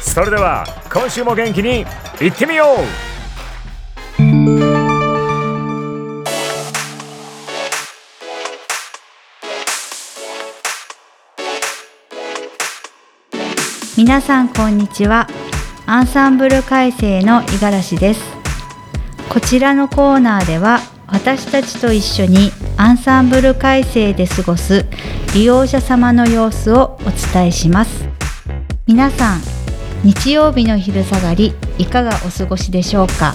それでは今週も元気にいってみよう。皆さんこんにちは。アンサンブル改正の五十嵐です。こちらのコーナーでは私たちと一緒にアンサンブル改正で過ごす利用者様の様子をお伝えします。皆さん日曜日の昼下がりいかがお過ごしでしょうか？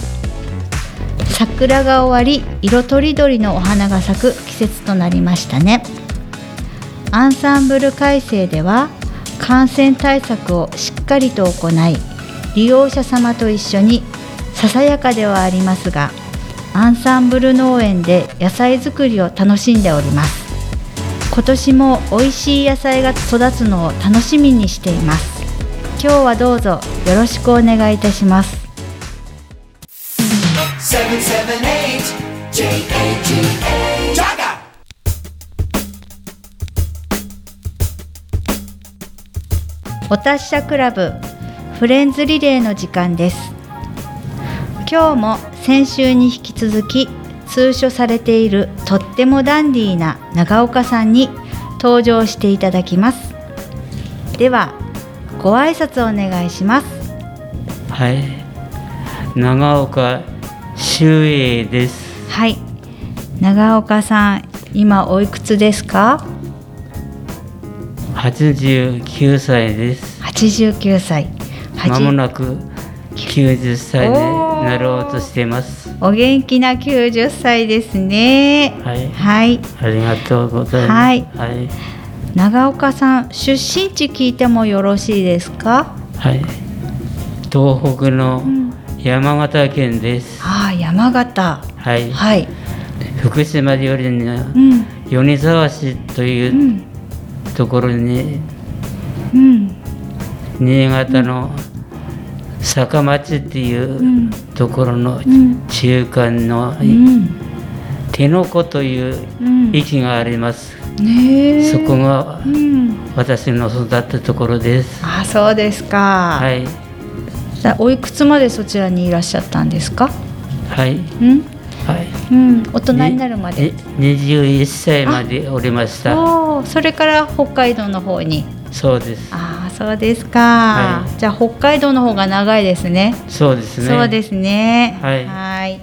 桜が終わり色とりどりのお花が咲く季節となりましたね。アンサンブル改正では感染対策をしっかりと行い利用者様と一緒にささやかではありますがアンサンブル農園で野菜作りを楽しんでおります。今年も美味しい野菜が育つのを楽しみにしています。今日はどうぞよろしくお願いいたします。778 J-A-G-A Jaga! お達者クラブフレンズリレーの時間です。今日も先週に引き続き通所されているとってもダンディーな長岡さんに登場していただきます。ではご挨拶お願いします。はい、長岡修英です。はい。長岡さん今おいくつですか？89歳です。89歳。まもなく90歳になろうとしています。お元気な90歳ですね。はい、はい。ありがとうございます。はい。はい、長岡さん出身地聞いてもよろしいですか？はい。東北のん。山形県です。ああ山形。はい、はい。福島よりのうん。米沢市とういうん。ところにうん。新潟の坂町っていううん。ところのうん。中間のうん。手の子といううん。駅があります。ねえ。そこがうん。私の育ったところです。あそうですか、はい、じゃあおいくつまでそちらにいらっしゃったんですか？はい、うん？はい。うん。大人になるまで。に21歳までおりました。おーそれから北海道の方に。そうです。ああそうですか、はい。じゃあ北海道の方が長いですね。そうですね。そうですね。はい。はい。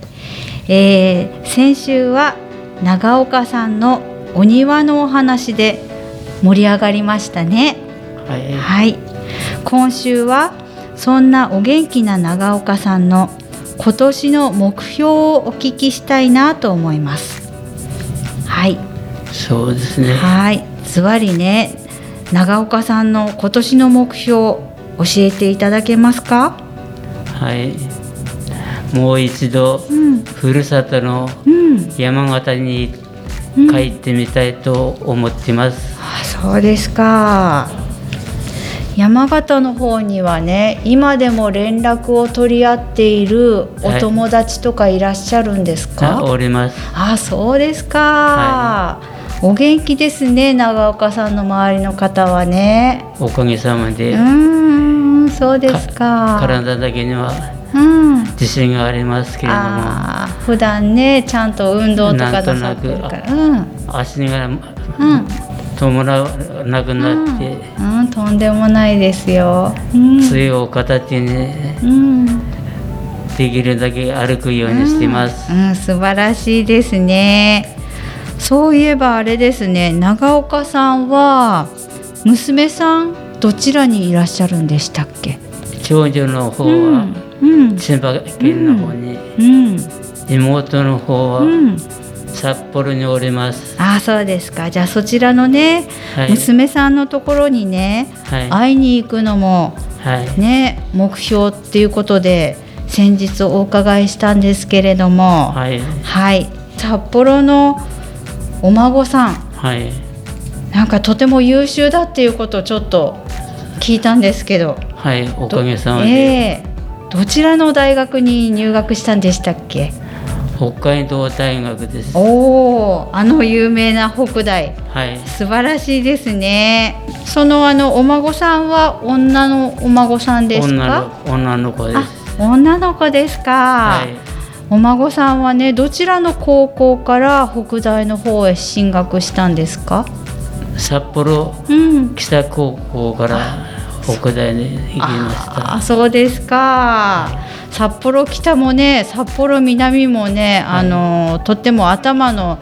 えー先週は長岡さんのお庭のお話で盛り上がりましたね。はい、はい。今週はそんなお元気な長岡さんの今年の目標をお聞きしたいなと思います。はい。そうですね。はい。ズバリね、長岡さんの今年の目標教えていただけますか？はい。もう一度、うん。ふるさとのうん。山形にうん帰ってみたいと思ってます。あそうですか。山形の方にはね今でも連絡を取り合っているお友達とかいらっしゃるんですか、あおります。あそうですか、お元気ですね長岡さんの周りの方はね。おかげさまうで、ーんそうですか。体だけにはうん自信がありますけれども、あー普段ねちゃんと運動とかなさってるからうん足がうんと伴わなくなって、うん、とんでもないですよ。うん、杖を形にうん、できるだけ歩くようにしてます。うん、素晴らしいですね。そういえばあれですね、長岡さんは娘さんどちらにいらっしゃるんでしたっけ？長女の方うんは、うん、千葉県の方に、うん、妹の方はうん。札幌におります。ああ、そうですか。じゃあそちらのね、はい。娘さんのところにね、はい。会いに行くのもはい。ね目標っていうことで先日お伺いしたんですけれども、はい。はい、札幌のお孫さんはい。なんかとても優秀だっていうことをちょっと聞いたんですけど、はい。おかげさまどで、ええどちらの大学に入学したんでしたっけ？北海道大学です。おお、あの有名な北大。はい。素晴らしいですね。そのあのお孫さんは女のお孫さんです女か？の女の子です。あ、女の子ですか。はい。お孫さんはねどちらの高校から北大の方へ進学したんですか？札幌うん。北高校から北大に行きました。あ、そうですか。札幌北もね、札幌南もね、あのとっても頭の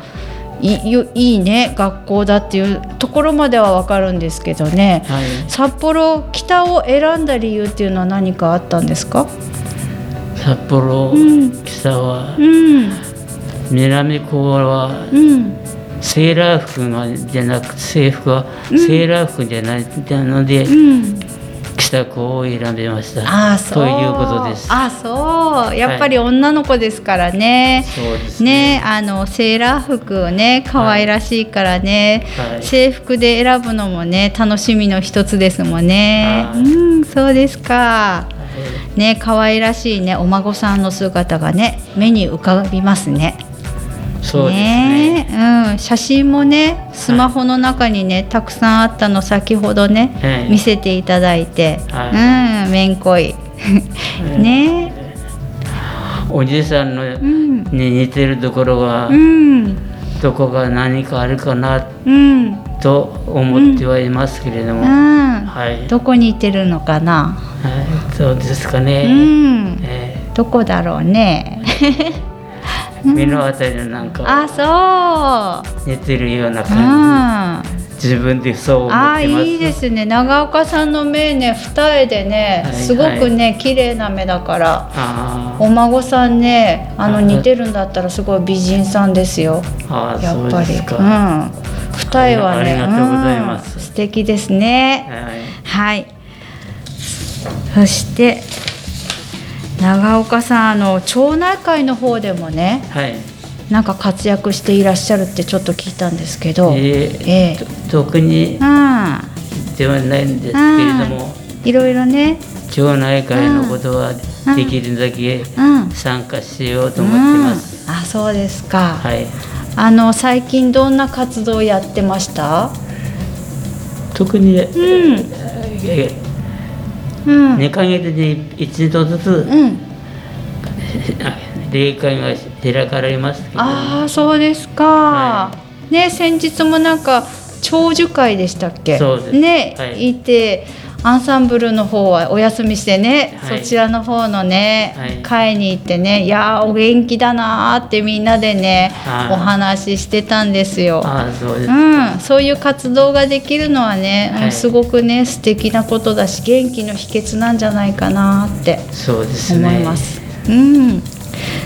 いいいいね学校だっていうところまではわかるんですけどね。はい。札幌北を選んだ理由っていうのは何かあったんですか？札幌ん北はうん南高はうんセーラー服がじゃなく制服はセーラー服じゃないので、うん。北高を選びました。ああそう。ということです。あそう。やっぱり女の子ですからね。そうですね。ね、あのセーラー服ね可愛らしいからね、はい制服で選ぶのもね楽しみの一つですもんね。はいうんそうですか。はいね可愛らしいねお孫さんの姿がね目に浮かびますね。そうですね。うん、写真もねスマホの中にね、たくさんあったの先ほどね、はい。見せていただいて、はうん。めんこい。ね。おじさんのうん。に似てるところはうん。どこが何かあるかなうん。と思ってはいますけれども、うん。はい、どこにいてるのかな、はい、そうですかうね。ん。えどこだろうね。ー目のあたりなんかあ似てるようなそう、うん、感あじ、自分でそう思ってます。いいですね。長岡さんの目ね二重でねはいすごくね綺麗な目だから。あお孫さんねあのはい似てるんだったらすごい美人さんですよ。やっぱり。うはん。二重はねありがとうございます。うん。素敵ですね。い、はい。そして長岡さんあの町内会の方でもねはい、なんか活躍していらっしゃるってちょっと聞いたんですけど、えーええ。と特にうん、ではないんですけれども、いろいろね、町内会のことはできるだけうん、参加しようと思ってます。うん。あそうですか、はい、あの最近どんな活動やってました？特に、うん。えうん、2ヶ月に一度ずつうん、例会が開かれますけど、ああそうですか、はね先日もなんか長寿会でしたっけ？そうです。ね、はい。い、てアンサンブルの方はお休みしてね、はい。そちらの方のね、はい。会に行ってねいやーお元気だなーってみんなでね、はいお話ししてたんですよ。そうです、うん、そういう活動ができるのはね、うんはいすごくね素敵なことだし元気の秘訣なんじゃないかなってそうです思ねいます。うん、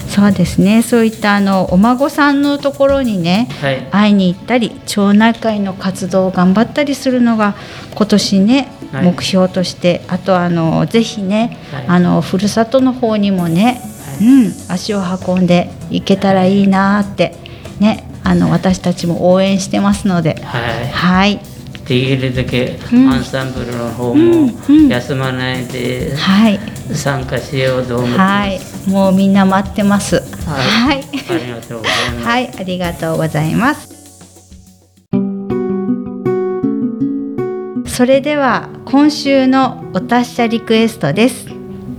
そうですね。そういったあのお孫さんのところにね、はい。会いに行ったり、町内会の活動を頑張ったりするのが今年ね、はい。目標として、あとあのぜひね、はい。あのふるさとの方にもね、はい。うん、足を運んでいけたらいいなってね、あの私たちも応援してますので、はい。はい、できるだけうんアンサンブルの方うんもうん休まないではい、参加しようと思います。、もうみんな待ってます。はいありがとうございます。はい、ありがとうございます。それでは今週のお達者リクエストです。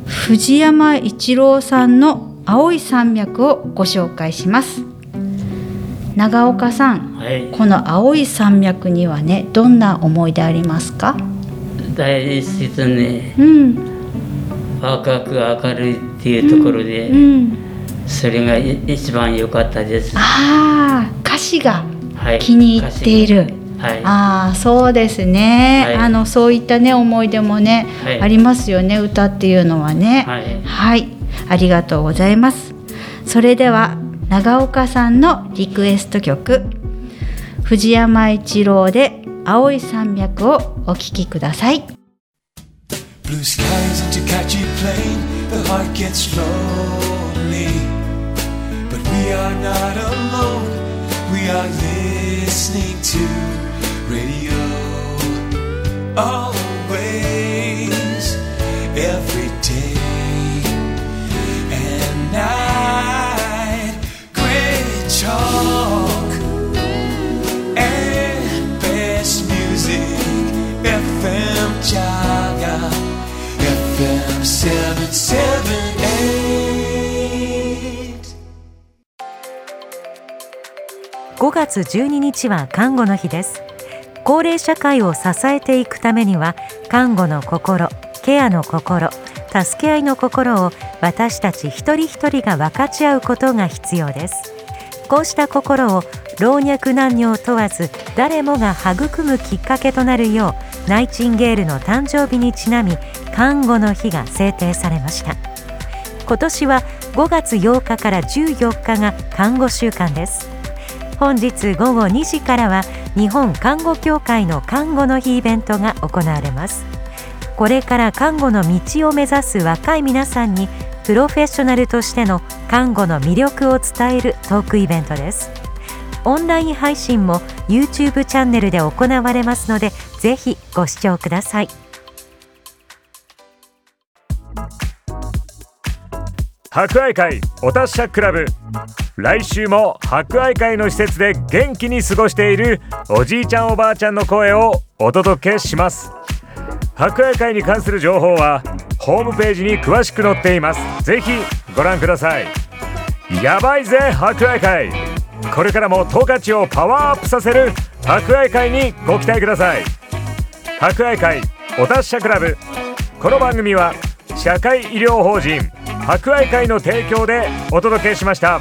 藤山一郎さんの青い山脈をご紹介します。長岡さんはい。この青い山脈にはねどんな思い出ありますか？大切ねうん。赤く明るいっていうところで、うんそれがい一番良かったです。ああ歌詞がはい、気に入っている。はい、ああそうですね、はい。あのそういったね思い出もね、はい。ありますよね歌っていうのはね。はい。はい、ありがとうございます。それでは長岡さんのリクエスト曲「藤山一郎で青い山脈」をお聴きください。Oh! 月12日は看護の日です。高齢社会を支えていくためには看護の心ケアの心助け合いの心を私たち一人一人が分かち合うことが必要です。こうした心を老若男女を問わず誰もが育むきっかけとなるようナイチンゲールの誕生日にちなみ看護の日が制定されました。今年は5月8日から14日が看護週間です。本日午後2時からは日本看護協会の看護の日イベントが行われます。これから看護の道を目指す若い皆さんにプロフェッショナルとしての看護の魅力を伝えるトークイベントです。オンライン配信も YouTube チャンネルで行われますのでぜひご視聴ください。博愛会お達者クラブ。来週も博愛会の施設で元気に過ごしているおじいちゃんおばあちゃんの声をお届けします。博愛会に関する情報はホームページに詳しく載っています。ぜひご覧ください。やばいぜ博愛会。これからも十勝をパワーアップさせる博愛会にご期待ください。博愛会お達者クラブ。この番組は社会医療法人博愛会の提供でお届けしました。